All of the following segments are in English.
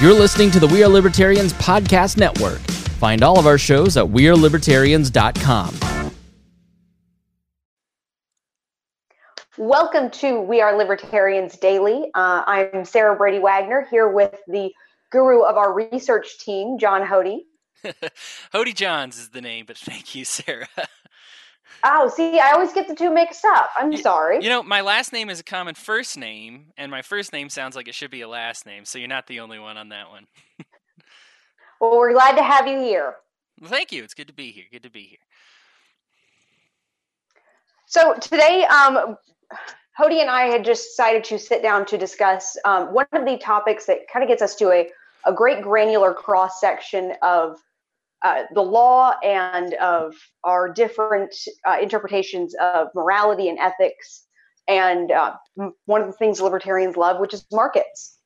You're listening to the We Are Libertarians Podcast Network. Find all of our shows at WeareLibertarians.com. Welcome to We Are Libertarians Daily. Uh, I'm Sarah Brady Wagner here with the guru of our research team, John Hodey. Hodey Johns is the name, but thank you, Sarah. Oh, see, I always get the two mixed up. I'm sorry. You know, my last name is a common first name, and my first name sounds like it should be a last name, so you're not the only one on that one. well, we're glad to have you here. Well, thank you. It's good to be here. Good to be here. So today, um, Hodey and I had just decided to sit down to discuss um, one of the topics that kind of gets us to a, a great granular cross section of uh, the law and of our different uh, interpretations of morality and ethics, and uh, one of the things libertarians love, which is markets.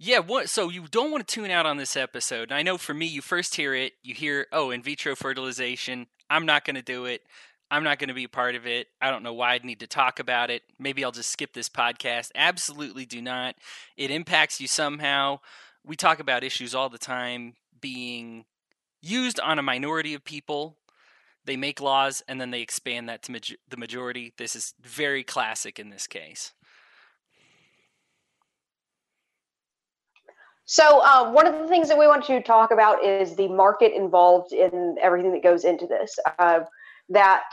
Yeah, what, so you don't want to tune out on this episode. I know for me, you first hear it, you hear, oh, in vitro fertilization. I'm not going to do it. I'm not going to be a part of it. I don't know why I'd need to talk about it. Maybe I'll just skip this podcast. Absolutely do not. It impacts you somehow. We talk about issues all the time being used on a minority of people. They make laws and then they expand that to ma- the majority. This is very classic in this case. So, um, one of the things that we want to talk about is the market involved in everything that goes into this. Uh, that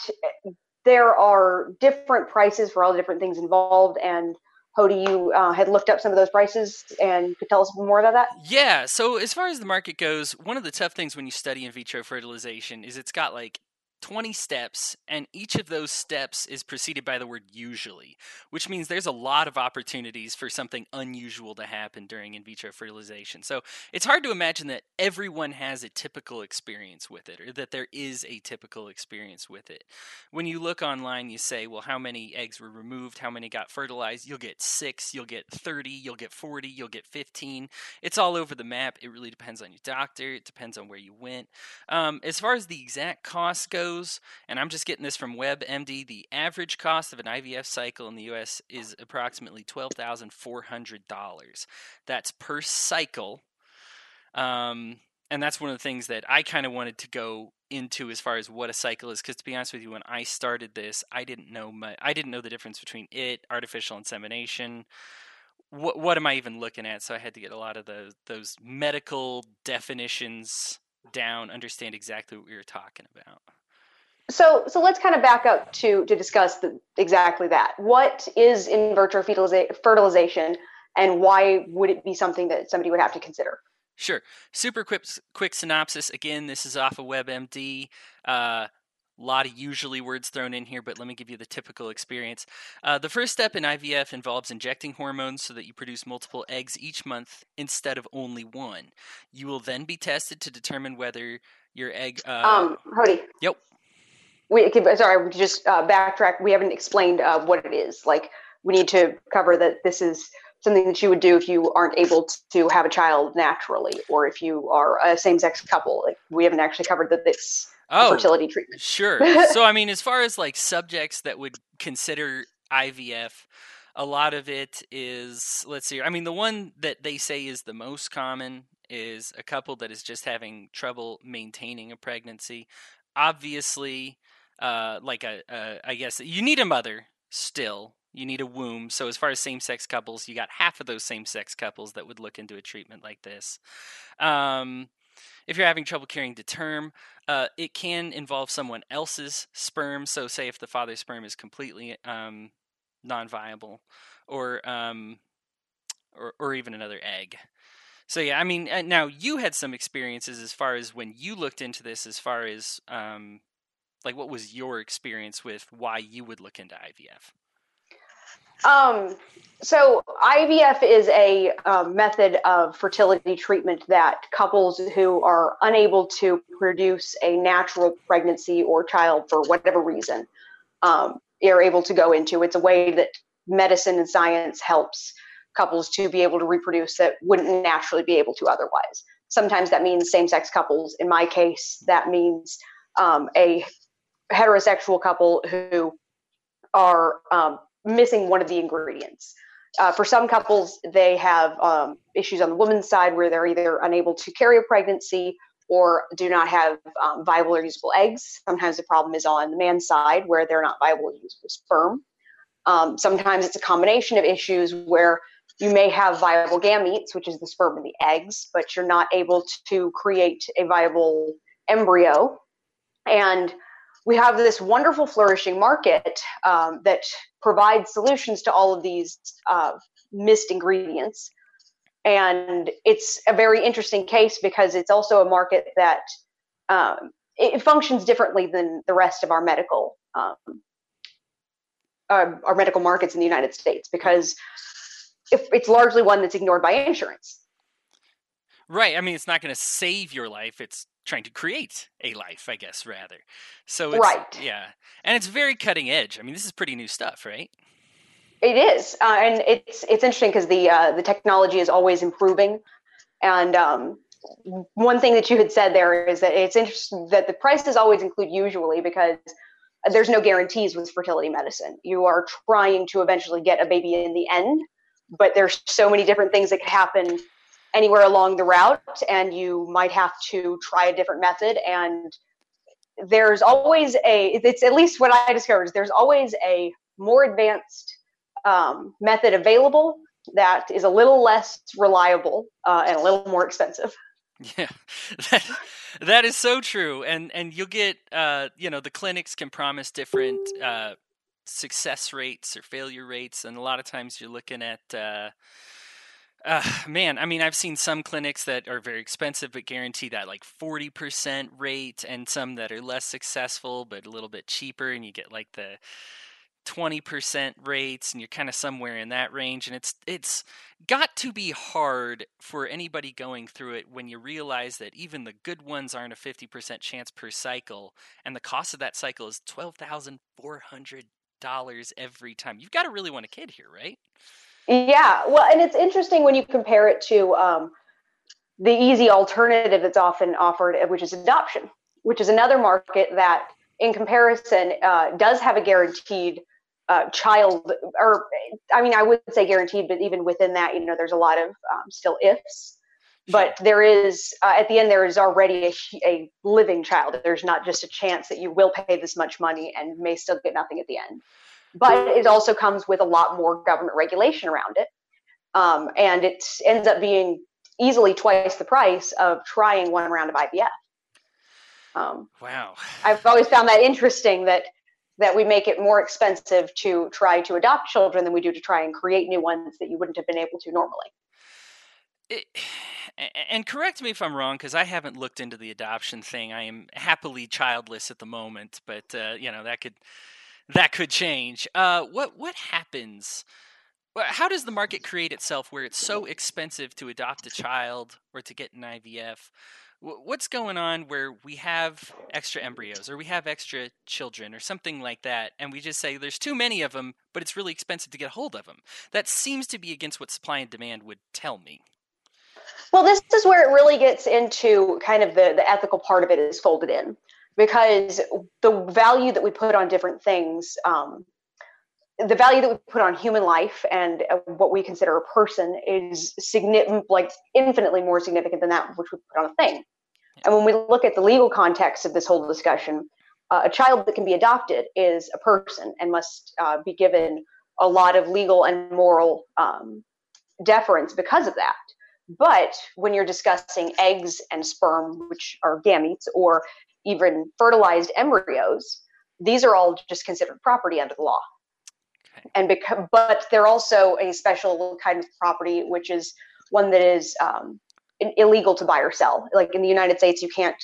there are different prices for all the different things involved, and Hodey, you uh, had looked up some of those prices and could tell us more about that? Yeah. So, as far as the market goes, one of the tough things when you study in vitro fertilization is it's got like 20 steps, and each of those steps is preceded by the word usually, which means there's a lot of opportunities for something unusual to happen during in vitro fertilization. So it's hard to imagine that everyone has a typical experience with it, or that there is a typical experience with it. When you look online, you say, well, how many eggs were removed? How many got fertilized? You'll get six, you'll get 30, you'll get 40, you'll get 15. It's all over the map. It really depends on your doctor, it depends on where you went. Um, as far as the exact cost goes, and I'm just getting this from WebMD, the average cost of an IVF cycle in the US is approximately $12,400. That's per cycle. Um, and that's one of the things that I kind of wanted to go into as far as what a cycle is because to be honest with you when I started this I didn't know my I didn't know the difference between it artificial insemination what what am I even looking at so I had to get a lot of those those medical definitions down understand exactly what we were talking about so, so let's kind of back up to to discuss the, exactly that. What is in vitro fertilization, and why would it be something that somebody would have to consider? Sure. Super quick quick synopsis. Again, this is off of WebMD. A uh, lot of usually words thrown in here, but let me give you the typical experience. Uh, the first step in IVF involves injecting hormones so that you produce multiple eggs each month instead of only one. You will then be tested to determine whether your egg. Uh, um, Hodey. Yep we sorry we just uh, backtrack. We haven't explained uh, what it is. Like we need to cover that this is something that you would do if you aren't able to have a child naturally or if you are a same-sex couple. Like we haven't actually covered that this oh, fertility treatment. sure. So i mean as far as like subjects that would consider ivf a lot of it is let's see i mean the one that they say is the most common is a couple that is just having trouble maintaining a pregnancy. Obviously uh, like a, a, I guess you need a mother still. You need a womb. So as far as same-sex couples, you got half of those same-sex couples that would look into a treatment like this. Um, if you're having trouble carrying to term, uh, it can involve someone else's sperm. So, say if the father's sperm is completely um, non-viable, or, um, or or even another egg. So yeah, I mean, uh, now you had some experiences as far as when you looked into this, as far as um, like what was your experience with why you would look into IVF? Um, so IVF is a um, method of fertility treatment that couples who are unable to produce a natural pregnancy or child for whatever reason um, are able to go into. It's a way that medicine and science helps couples to be able to reproduce that wouldn't naturally be able to otherwise. Sometimes that means same-sex couples. In my case, that means um, a heterosexual couple who are um, missing one of the ingredients. uh, for some couples, they have um, issues on the woman's side where they're either unable to carry a pregnancy or do not have um, viable or usable eggs. Sometimes the problem is on the man's side where they're not viable or usable sperm. Um, sometimes it's a combination of issues where you may have viable gametes, which is the sperm and the eggs, but you're not able to create a viable embryo. And we have this wonderful flourishing market um, that provides solutions to all of these uh, missed ingredients. And it's a very interesting case because it's also a market that um, it functions differently than the rest of our medical um, uh, our medical markets in the United States because if it's largely one that's ignored by insurance. Right. I mean, it's not going to save your life. It's trying to create a life, I guess, rather. So it's, right. Yeah, and it's very cutting edge. I mean, this is pretty new stuff, right? It is, uh, and it's it's interesting because the uh, the technology is always improving, and um, one thing that you had said there is that it's interesting that the prices always include usually because there's no guarantees with fertility medicine. You are trying to eventually get a baby in the end, but there's so many different things that could happen anywhere along the route and you might have to try a different method. And there's always a it's at least what i discovered is there's always a more advanced um, method available that is a little less reliable uh, and a little more expensive. Yeah that, is so true. And and you'll get uh, you know the clinics can promise different uh, success rates or failure rates and a lot of times you're looking at uh, man, I mean, I've seen some clinics that are very expensive but guarantee that like 40% rate, and some that are less successful but a little bit cheaper, and you get like the 20% rates and you're kind of somewhere in that range and it's it's got to be hard for anybody going through it when you realize that even the good ones aren't a 50% chance per cycle and the cost of that cycle is $12,400 every time. You've got to really want a kid here, right? Yeah, well, and it's interesting when you compare it to um, the easy alternative that's often offered, which is adoption, which is another market that, in comparison, uh, does have a guaranteed uh, child, or I mean, I would say guaranteed, but even within that, you know, there's a lot of um, still ifs. But there is, uh, at the end, there is already a, a living child. There's not just a chance that you will pay this much money and may still get nothing at the end but it also comes with a lot more government regulation around it. Um, and it ends up being easily twice the price of trying one round of IVF. Um, wow. I've always found that interesting that that we make it more expensive to try to adopt children than we do to try and create new ones that you wouldn't have been able to normally. It, and correct me if I'm wrong, because I haven't looked into the adoption thing. I am happily childless at the moment, but uh, you know that could that could change. Uh, what what happens? How does the market create itself where it's so expensive to adopt a child or to get an IVF? What's going on where we have extra embryos or we have extra children or something like that, and we just say there's too many of them, but it's really expensive to get a hold of them? That seems to be against what supply and demand would tell me. Well, this is where it really gets into kind of the, the ethical part of it is folded in because the value that we put on different things um, the value that we put on human life and uh, what we consider a person is significant like infinitely more significant than that which we put on a thing. And when we look at the legal context of this whole discussion uh, a child that can be adopted is a person and must uh, be given a lot of legal and moral um, deference because of that. But when you're discussing eggs and sperm which are gametes or even fertilized embryos, these are all just considered property under the law. Okay. And because, but they're also a special kind of property, which is one that is um, illegal to buy or sell. Like in the United States, you can't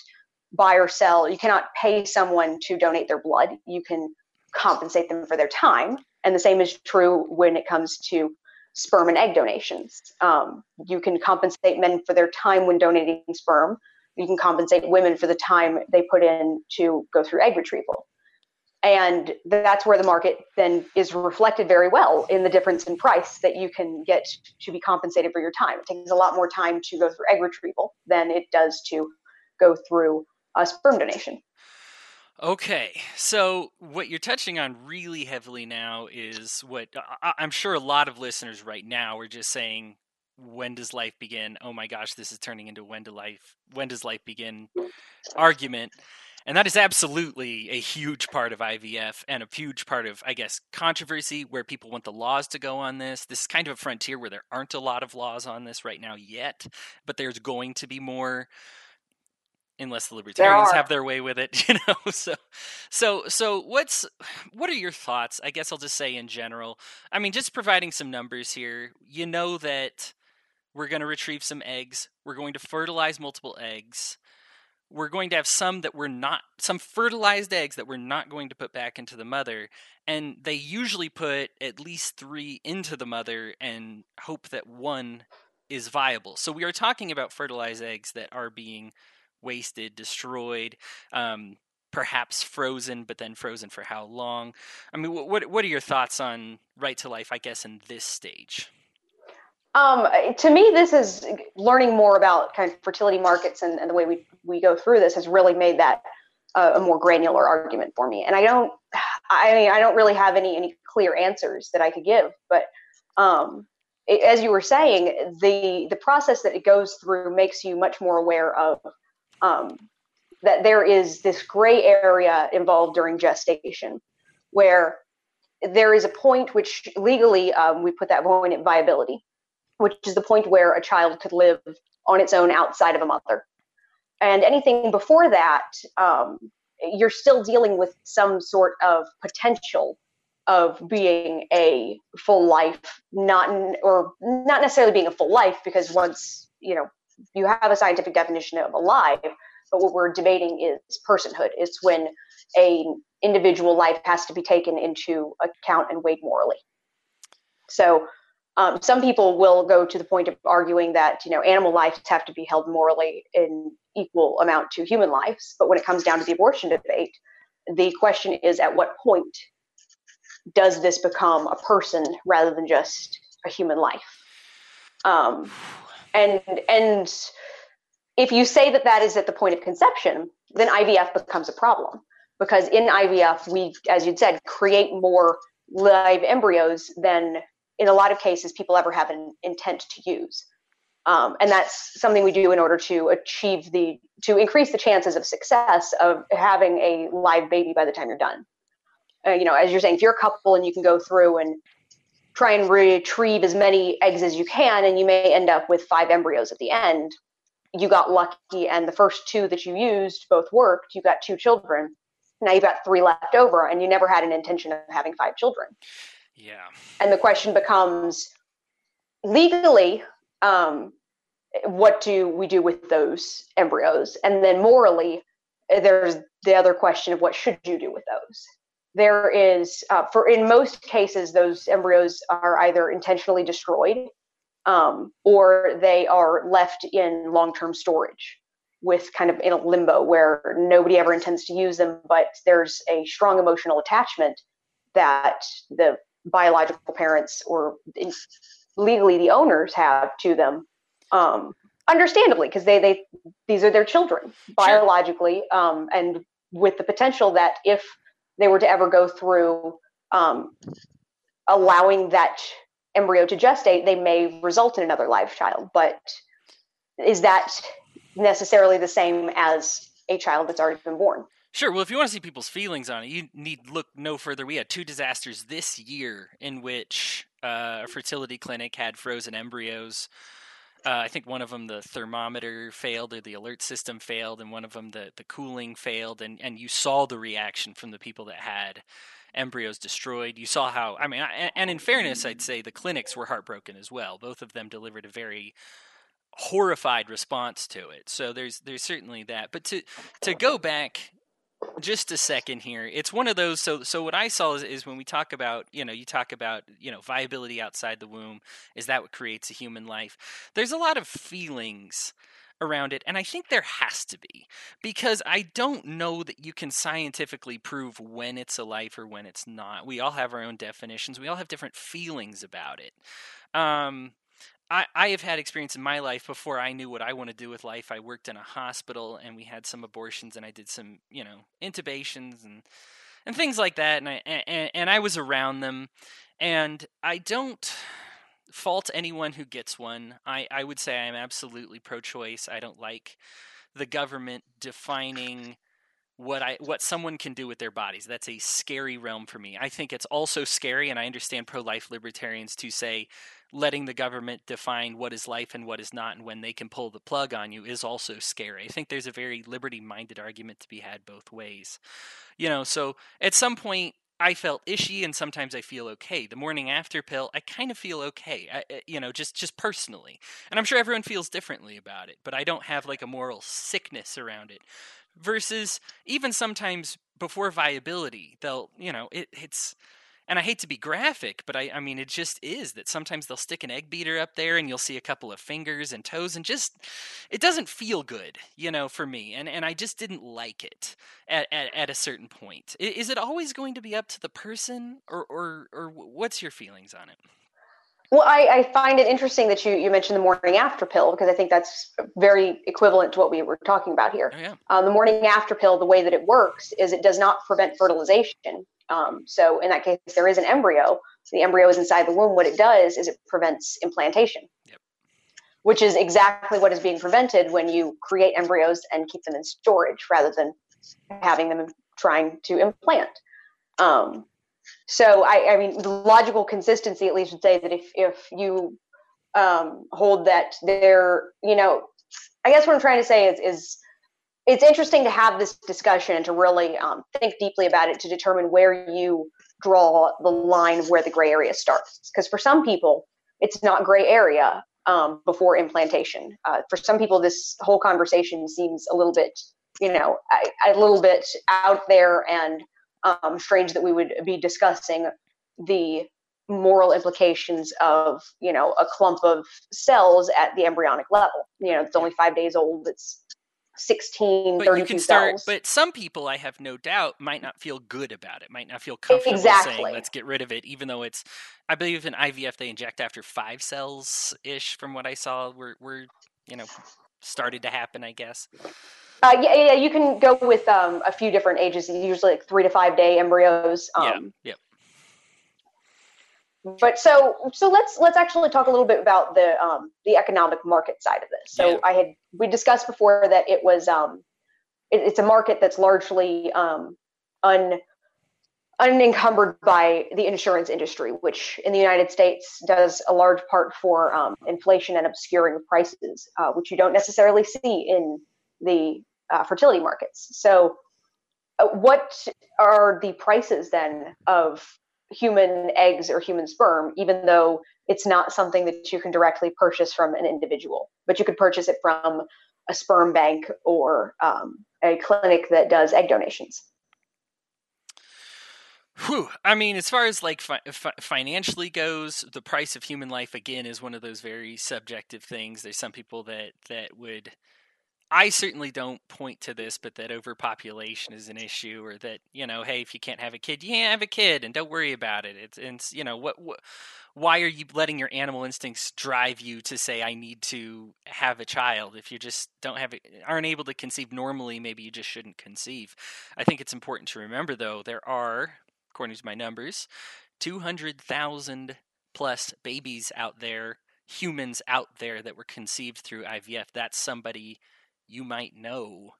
buy or sell. You cannot pay someone to donate their blood. You can compensate them for their time, and the same is true when it comes to sperm and egg donations. Um, you can compensate men for their time when donating sperm, you can compensate women for the time they put in to go through egg retrieval. And that's where the market then is reflected very well in the difference in price that you can get to be compensated for your time. It takes a lot more time to go through egg retrieval than it does to go through a sperm donation. Okay, so what you're touching on really heavily now is what I'm sure a lot of listeners right now are just saying, "When does life begin?" Oh my gosh, this is turning into when do life when does life begin argument, and that is absolutely a huge part of IVF and a huge part of, I guess, controversy where people want the laws to go on this. This is kind of a frontier where there aren't a lot of laws on this right now yet, but there's going to be more unless the libertarians have their way with it you know so so so what's what are your thoughts i guess i'll just say in general i mean just providing some numbers here you know that we're going to retrieve some eggs we're going to fertilize multiple eggs we're going to have some that we're not some fertilized eggs that we're not going to put back into the mother and they usually put at least 3 into the mother and hope that one is viable so we are talking about fertilized eggs that are being wasted, destroyed, um, perhaps frozen, but then frozen for how long? I mean, what what are your thoughts on right to life? I guess in this stage. Um, to me, this is learning more about kind of fertility markets and, and the way we, we go through this has really made that uh, a more granular argument for me. And I don't, I mean, I don't really have any any clear answers that I could give. But um, it, as you were saying, the the process that it goes through makes you much more aware of um, that there is this gray area involved during gestation where there is a point which legally um, we put that point at viability, which is the point where a child could live on its own outside of a mother. And anything before that, um, you're still dealing with some sort of potential of being a full life, not or not necessarily being a full life, because once you know you have a scientific definition of alive, but what we're debating is personhood. It's when a individual life has to be taken into account and weighed morally. So um, some people will go to the point of arguing that you know animal lives have to be held morally in equal amount to human lives, but when it comes down to the abortion debate, the question is at what point does this become a person rather than just a human life? Um, and and if you say that that is at the point of conception, then IVF becomes a problem because in IVF we, as you'd said, create more live embryos than in a lot of cases people ever have an intent to use. Um, and that's something we do in order to achieve the to increase the chances of success of having a live baby by the time you're done. Uh, you know, as you're saying, if you're a couple and you can go through and try and retrieve as many eggs as you can, and you may end up with five embryos at the end. You got lucky, and the first two that you used both worked. You got two children. Now you've got three left over, and you never had an intention of having five children. Yeah. And the question becomes legally, um, what do we do with those embryos? And then morally, there's the other question of what should you do with those? there is uh, for in most cases those embryos are either intentionally destroyed um, or they are left in long-term storage with kind of in a limbo where nobody ever intends to use them but there's a strong emotional attachment that the biological parents or legally the owners have to them um, understandably because they they these are their children biologically um, and with the potential that if they were to ever go through um, allowing that embryo to gestate, they may result in another live child. But is that necessarily the same as a child that's already been born? Sure. Well, if you want to see people's feelings on it, you need look no further. We had two disasters this year in which uh, a fertility clinic had frozen embryos uh, I think one of them the thermometer failed or the alert system failed, and one of them the the cooling failed, and and you saw the reaction from the people that had embryos destroyed. You saw how I mean, and in fairness, I'd say the clinics were heartbroken as well. Both of them delivered a very horrified response to it. So there's there's certainly that. But to to go back just a second here. It's one of those. So, so what I saw is, is, when we talk about, you know, you talk about, you know, viability outside the womb. Is that what creates a human life? There's a lot of feelings around it, and I think there has to be because I don't know that you can scientifically prove when it's a life or when it's not. We all have our own definitions. We all have different feelings about it. Um, I, I have had experience in my life before I knew what I want to do with life. I worked in a hospital and we had some abortions and I did some, you know, intubations and and things like that and I and, and I was around them and I don't fault anyone who gets one. I, I would say I'm absolutely pro choice. I don't like the government defining what I what someone can do with their bodies. That's a scary realm for me. I think it's also scary, and I understand pro-life libertarians to say letting the government define what is life and what is not, and when they can pull the plug on you is also scary. I think there's a very liberty-minded argument to be had both ways. You know, so at some point. I felt ishy and sometimes I feel okay. The morning after pill, I kind of feel okay, I, eh, you know, just just personally. And I'm sure everyone feels differently about it, but I don't have like a moral sickness around it versus even sometimes before viability they'll you know it, it's and I hate to be graphic, but I, I mean, it just is that sometimes they'll stick an egg beater up there and you'll see a couple of fingers and toes and just, it doesn't feel good, you know, for me. And, and I just didn't like it at, at, at a certain point. Is it always going to be up to the person or, or, or what's your feelings on it? Well, I, I, find it interesting that you, you mentioned the morning after pill because I think that's very equivalent to what we were talking about here. Oh, yeah. um, the morning after pill, the way that it works is it does not prevent fertilization. Um, so in that case, there is an embryo. So the embryo is inside the womb. What it does is it prevents implantation, yep. which is exactly what is being prevented when you create embryos and keep them in storage rather than having them trying to implant. Um, so I, I mean, the logical consistency at least would say that if if you um, hold that there, you know, I guess what I'm trying to say is is it's interesting to have this discussion and to really um, think deeply about it to determine where you draw the line of where the gray area starts. Because for some people, it's not gray area um, before implantation. Uh, for some people, this whole conversation seems a little bit, you know, a, a little bit out there and um, strange that we would be discussing the moral implications of you know a clump of cells at the embryonic level you know it's only five days old it's 16 but you can start cells. but some people i have no doubt might not feel good about it might not feel comfortable exactly. saying let's get rid of it even though it's i believe in ivf they inject after five cells ish from what i saw we're, we're you know started to happen i guess uh, yeah, yeah, you can go with um, a few different ages, usually like three to five day embryos. Um, yeah, yeah. But so, so let's let's actually talk a little bit about the um, the economic market side of this. So Yeah. I had we discussed before that it was um, it, it's a market that's largely um, un unencumbered by the insurance industry, which in the United States does a large part for um, inflation and obscuring prices, uh, which you don't necessarily see in the uh, fertility markets. So, uh, what are the prices then of human eggs or human sperm, even though it's not something that you can directly purchase from an individual, but you could purchase it from a sperm bank or um, a clinic that does egg donations? Whew. I mean, as far as like fi- fi- financially goes, the price of human life again is one of those very subjective things. There's some people that that would I certainly don't point to this, but that overpopulation is an issue, or that you know, hey, if you can't have a kid, you can't have a kid, and don't worry about it. It's, it's you know, what, what, why are you letting your animal instincts drive you to say I need to have a child if you just don't have aren't able to conceive normally? Maybe you just shouldn't conceive. I think it's important to remember, though, there are, according to my numbers, two hundred thousand plus babies out there, humans out there that were conceived through IVF. That's somebody you might know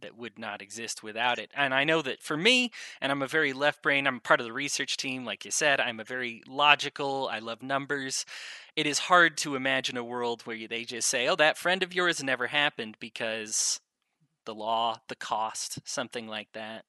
that would not exist without it. And I know that for me, and I'm a very left brain, I'm part of the research team, like you said, I'm a very logical, I love numbers. It is hard to imagine a world where they just say, oh, that friend of yours never happened because the law, the cost, something like that.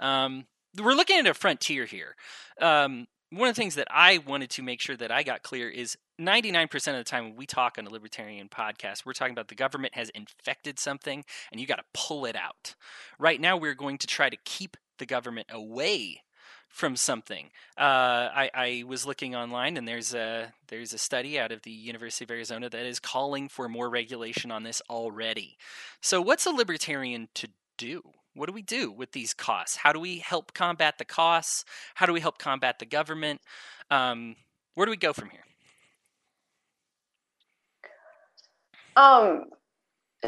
Um, we're looking at a frontier here. Um, one of the things that I wanted to make sure that I got clear is 99% of the time when we talk on a libertarian podcast, we're talking about the government has infected something and you got to pull it out. Right now, we're going to try to keep the government away from something. Uh, I, I, was looking online, and there's a there's a study out of the University of Arizona that is calling for more regulation on this already. So, what's a libertarian to do? What do we do with these costs? How do we help combat the costs? How do we help combat the government? Um, where do we go from here? Um,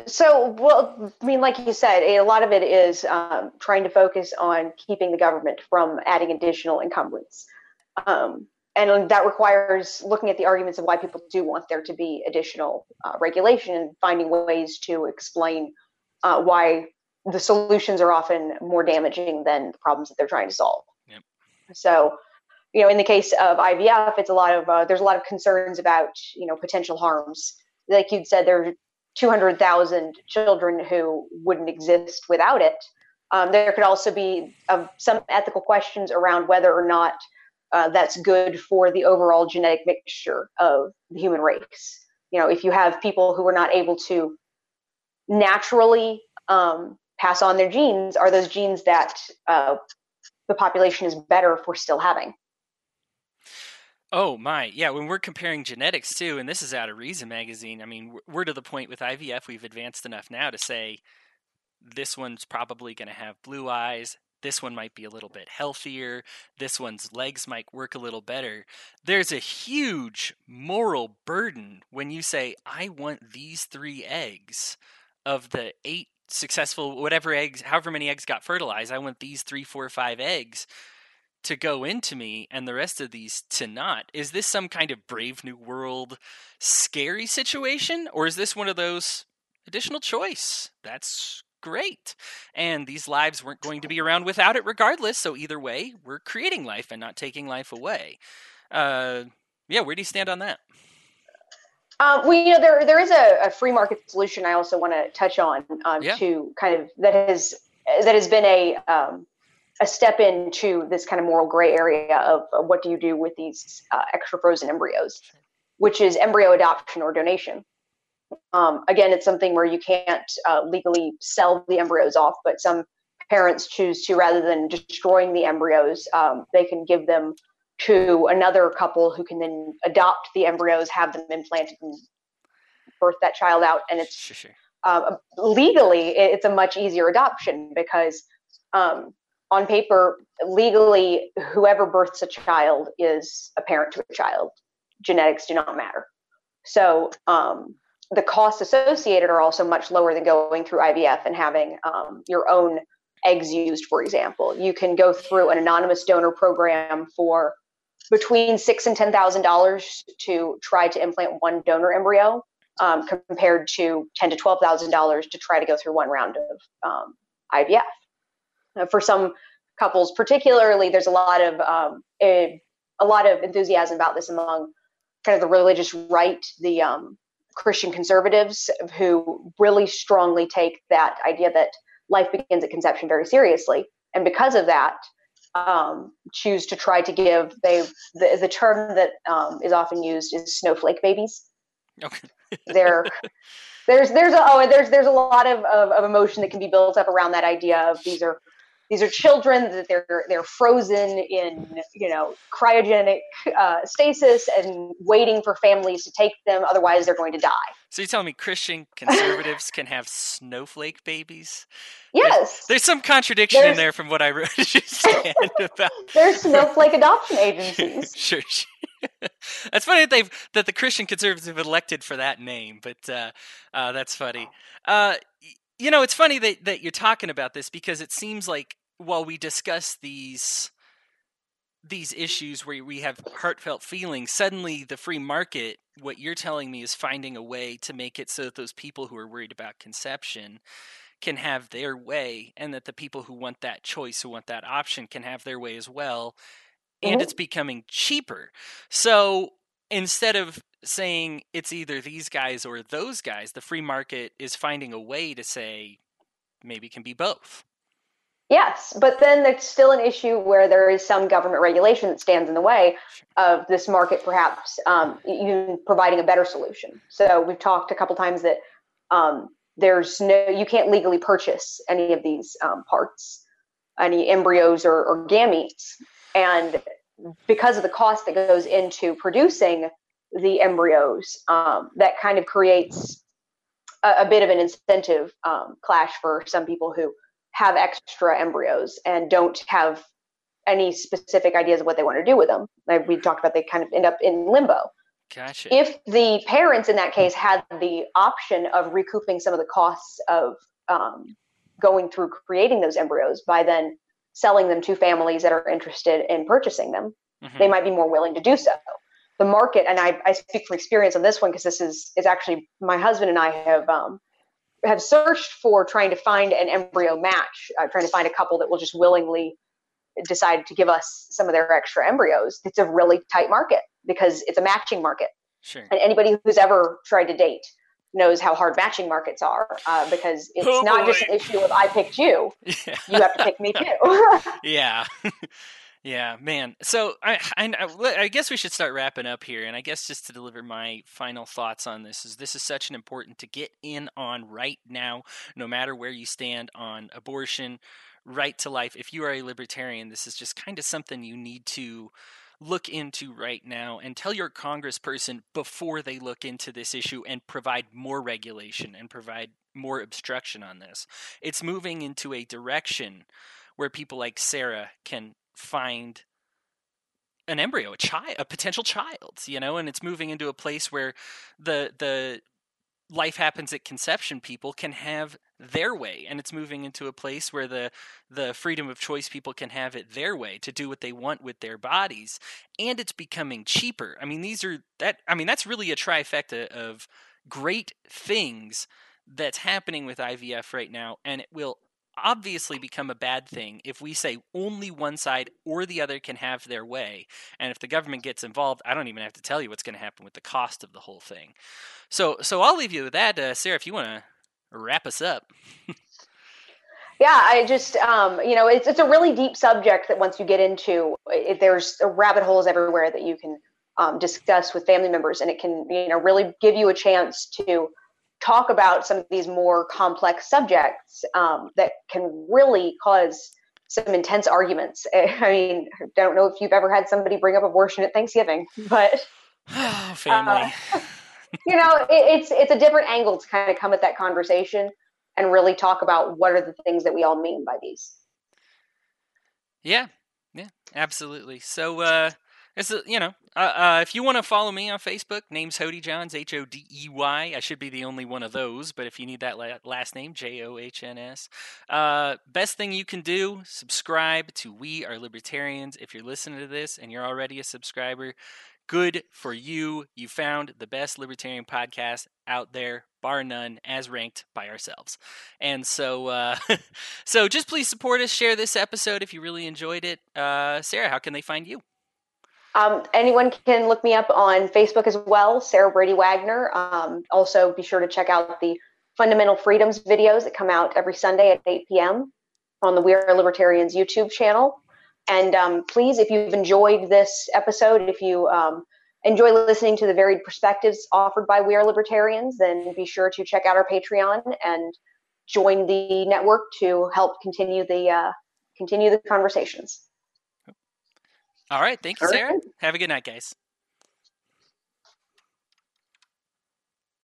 so, well, I mean, like you said, a lot of it is um, trying to focus on keeping the government from adding additional encumbrance. Um, and that requires looking at the arguments of why people do want there to be additional uh, regulation and finding ways to explain uh, why the solutions are often more damaging than the problems that they're trying to solve. Yep. So, you know, in the case of IVF, it's a lot of uh, there's a lot of concerns about you know potential harms. Like you'd said, there are 200,000 children who wouldn't exist without it. Um, there could also be uh, some ethical questions around whether or not uh, that's good for the overall genetic mixture of the human race. You know, if you have people who are not able to naturally um, pass on their genes, are those genes that uh, the population is better for still having? Oh my, yeah. When we're comparing genetics too, and this is out of Reason magazine. I mean, we're to the point with IVF. We've advanced enough now to say this one's probably going to have blue eyes. This one might be a little bit healthier. This one's legs might work a little better. There's a huge moral burden when you say, I want these three eggs of the eight successful, whatever eggs, however many eggs got fertilized. I want these three, four, five eggs to go into me and the rest of these to not. Is this some kind of Brave New World scary situation? Or is this one of those additional choice? That's great. And these lives weren't going to be around without it regardless. So either way, we're creating life and not taking life away. Uh, yeah, where do you stand on that? Uh, well, you know, there there is a, a, free market solution I also want to touch on um, yeah. to kind of that has that has been a um, a step into this kind of moral gray area of, of what do you do with these uh, extra frozen embryos, which is embryo adoption or donation. Um, again, it's something where you can't uh, legally sell the embryos off, but some parents choose to, rather than destroying the embryos, um, they can give them to another couple who can then adopt the embryos, have them implanted, and birth that child out. And it's sure, sure. Uh, legally, it's a much easier adoption because um, on paper, legally, whoever births a child is a parent to a child. Genetics do not matter. So um, the costs associated are also much lower than going through IVF and having um, your own eggs used, for example. You can go through an anonymous donor program for between six and ten thousand dollars to try to implant one donor embryo, um, compared to ten to twelve thousand dollars to try to go through one round of um, IVF. Uh, for some couples, particularly, there's a lot of um, a, a, lot of enthusiasm about this among kind of the religious right, the um, Christian conservatives, who really strongly take that idea that life begins at conception very seriously, and because of that, um, choose to try to give they the, the term that um, is often used is snowflake babies. Okay. They're there's there's a, oh there's there's a lot of, of, of emotion that can be built up around that idea of these are these are children that they're they're frozen in you know cryogenic uh, stasis and waiting for families to take them otherwise they're going to die. So you're telling me christian conservatives can have snowflake babies? Yes. there's, there's some contradiction there's, in there from what i wrote about there's snowflake adoption agencies. Sure, sure. that's funny that they've that the christian conservatives have elected for that name but uh, uh, that's funny. Uh, you know, it's funny that, that you're talking about this because it seems like while we discuss these these issues where we have heartfelt feelings, suddenly the free market, what you're telling me is finding a way to make it so that those people who are worried about conception can have their way and that the people who want that choice, who want that option, can have their way as well. And mm-hmm. it's becoming cheaper. So instead of saying it's either these guys or those guys, the free market is finding a way to say maybe it can be both. Yes, but then there's still an issue where there is some government regulation that stands in the way of this market, perhaps um, even providing a better solution. So we've talked a couple times that um, there's no, you can't legally purchase any of these um, parts, any embryos or, or gametes, and because of the cost that goes into producing the embryos, um, that kind of creates a, a bit of an incentive um, clash for some people who have extra embryos and don't have any specific ideas of what they want to do with them. Like we talked about, they kind of end up in limbo. Gotcha. If the parents in that case had the option of recouping some of the costs of um, going through creating those embryos by then selling them to families that are interested in purchasing them, mm-hmm. they might be more willing to do so. The market, and I, I speak from experience on this one because this is is actually my husband and I have um, have searched for trying to find an embryo match, uh, trying to find a couple that will just willingly decide to give us some of their extra embryos. It's a really tight market because it's a matching market. Sure. And anybody who's ever tried to date knows how hard matching markets are uh, because it's oh, not boy. just an issue of I picked you. Yeah. You have to pick me too. yeah. Yeah, man. So I, I, I guess we should start wrapping up here, and I guess just to deliver my final thoughts on this is this is such an important to get in on right now, no matter where you stand on abortion, right to life. If you are a libertarian, this is just kind of something you need to look into right now and tell your congressperson before they look into this issue and provide more regulation and provide more obstruction on this. It's moving into a direction where people like Sarah can find an embryo, a child, a potential child, you know, and it's moving into a place where the the life happens at conception people can have their way and it's moving into a place where the the freedom of choice people can have it their way to do what they want with their bodies and it's becoming cheaper. I mean these are that i mean that's really a trifecta of great things that's happening with IVF right now and it will obviously become a bad thing if we say only one side or the other can have their way. And if the government gets involved, I don't even have to tell you what's going to happen with the cost of the whole thing. So, so I'll leave you with that, uh, Sarah. If you want to wrap us up. yeah, I just, um, you know, it's it's a really deep subject that once you get into, it, there's rabbit holes everywhere that you can um, discuss with family members, and it can, you know, really give you a chance to talk about some of these more complex subjects um, that can really cause some intense arguments. I mean, I don't know if you've ever had somebody bring up abortion at Thanksgiving, but family. Uh, you know, it, it's it's a different angle to kind of come at that conversation and really talk about what are the things that we all mean by these. Yeah, yeah, absolutely. So, uh, it's a, you know, uh, uh, if you want to follow me on Facebook, name's Hodey Johns, H O D E Y. I should be the only one of those, but if you need that la- last name, J O H N S. Uh, best thing you can do: subscribe to We Are Libertarians. If you're listening to this and you're already a subscriber, good for you. You found the best libertarian podcast out there, bar none, as ranked by ourselves. And so, uh, so just please support us. Share this episode if you really enjoyed it. Uh, Sarah, how can they find you? Um, anyone can look me up on Facebook as well, Sarah Brady Wagner. Um, also, be sure to check out the Fundamental Freedoms videos that come out every Sunday at 8 p.m. on the We Are Libertarians YouTube channel. And um, please, if you've enjoyed this episode, if you um, enjoy listening to the varied perspectives offered by We Are Libertarians, then be sure to check out our Patreon and join the network to help continue the uh, continue the conversations. All right. Thank you, Sarah. Have a good night, guys.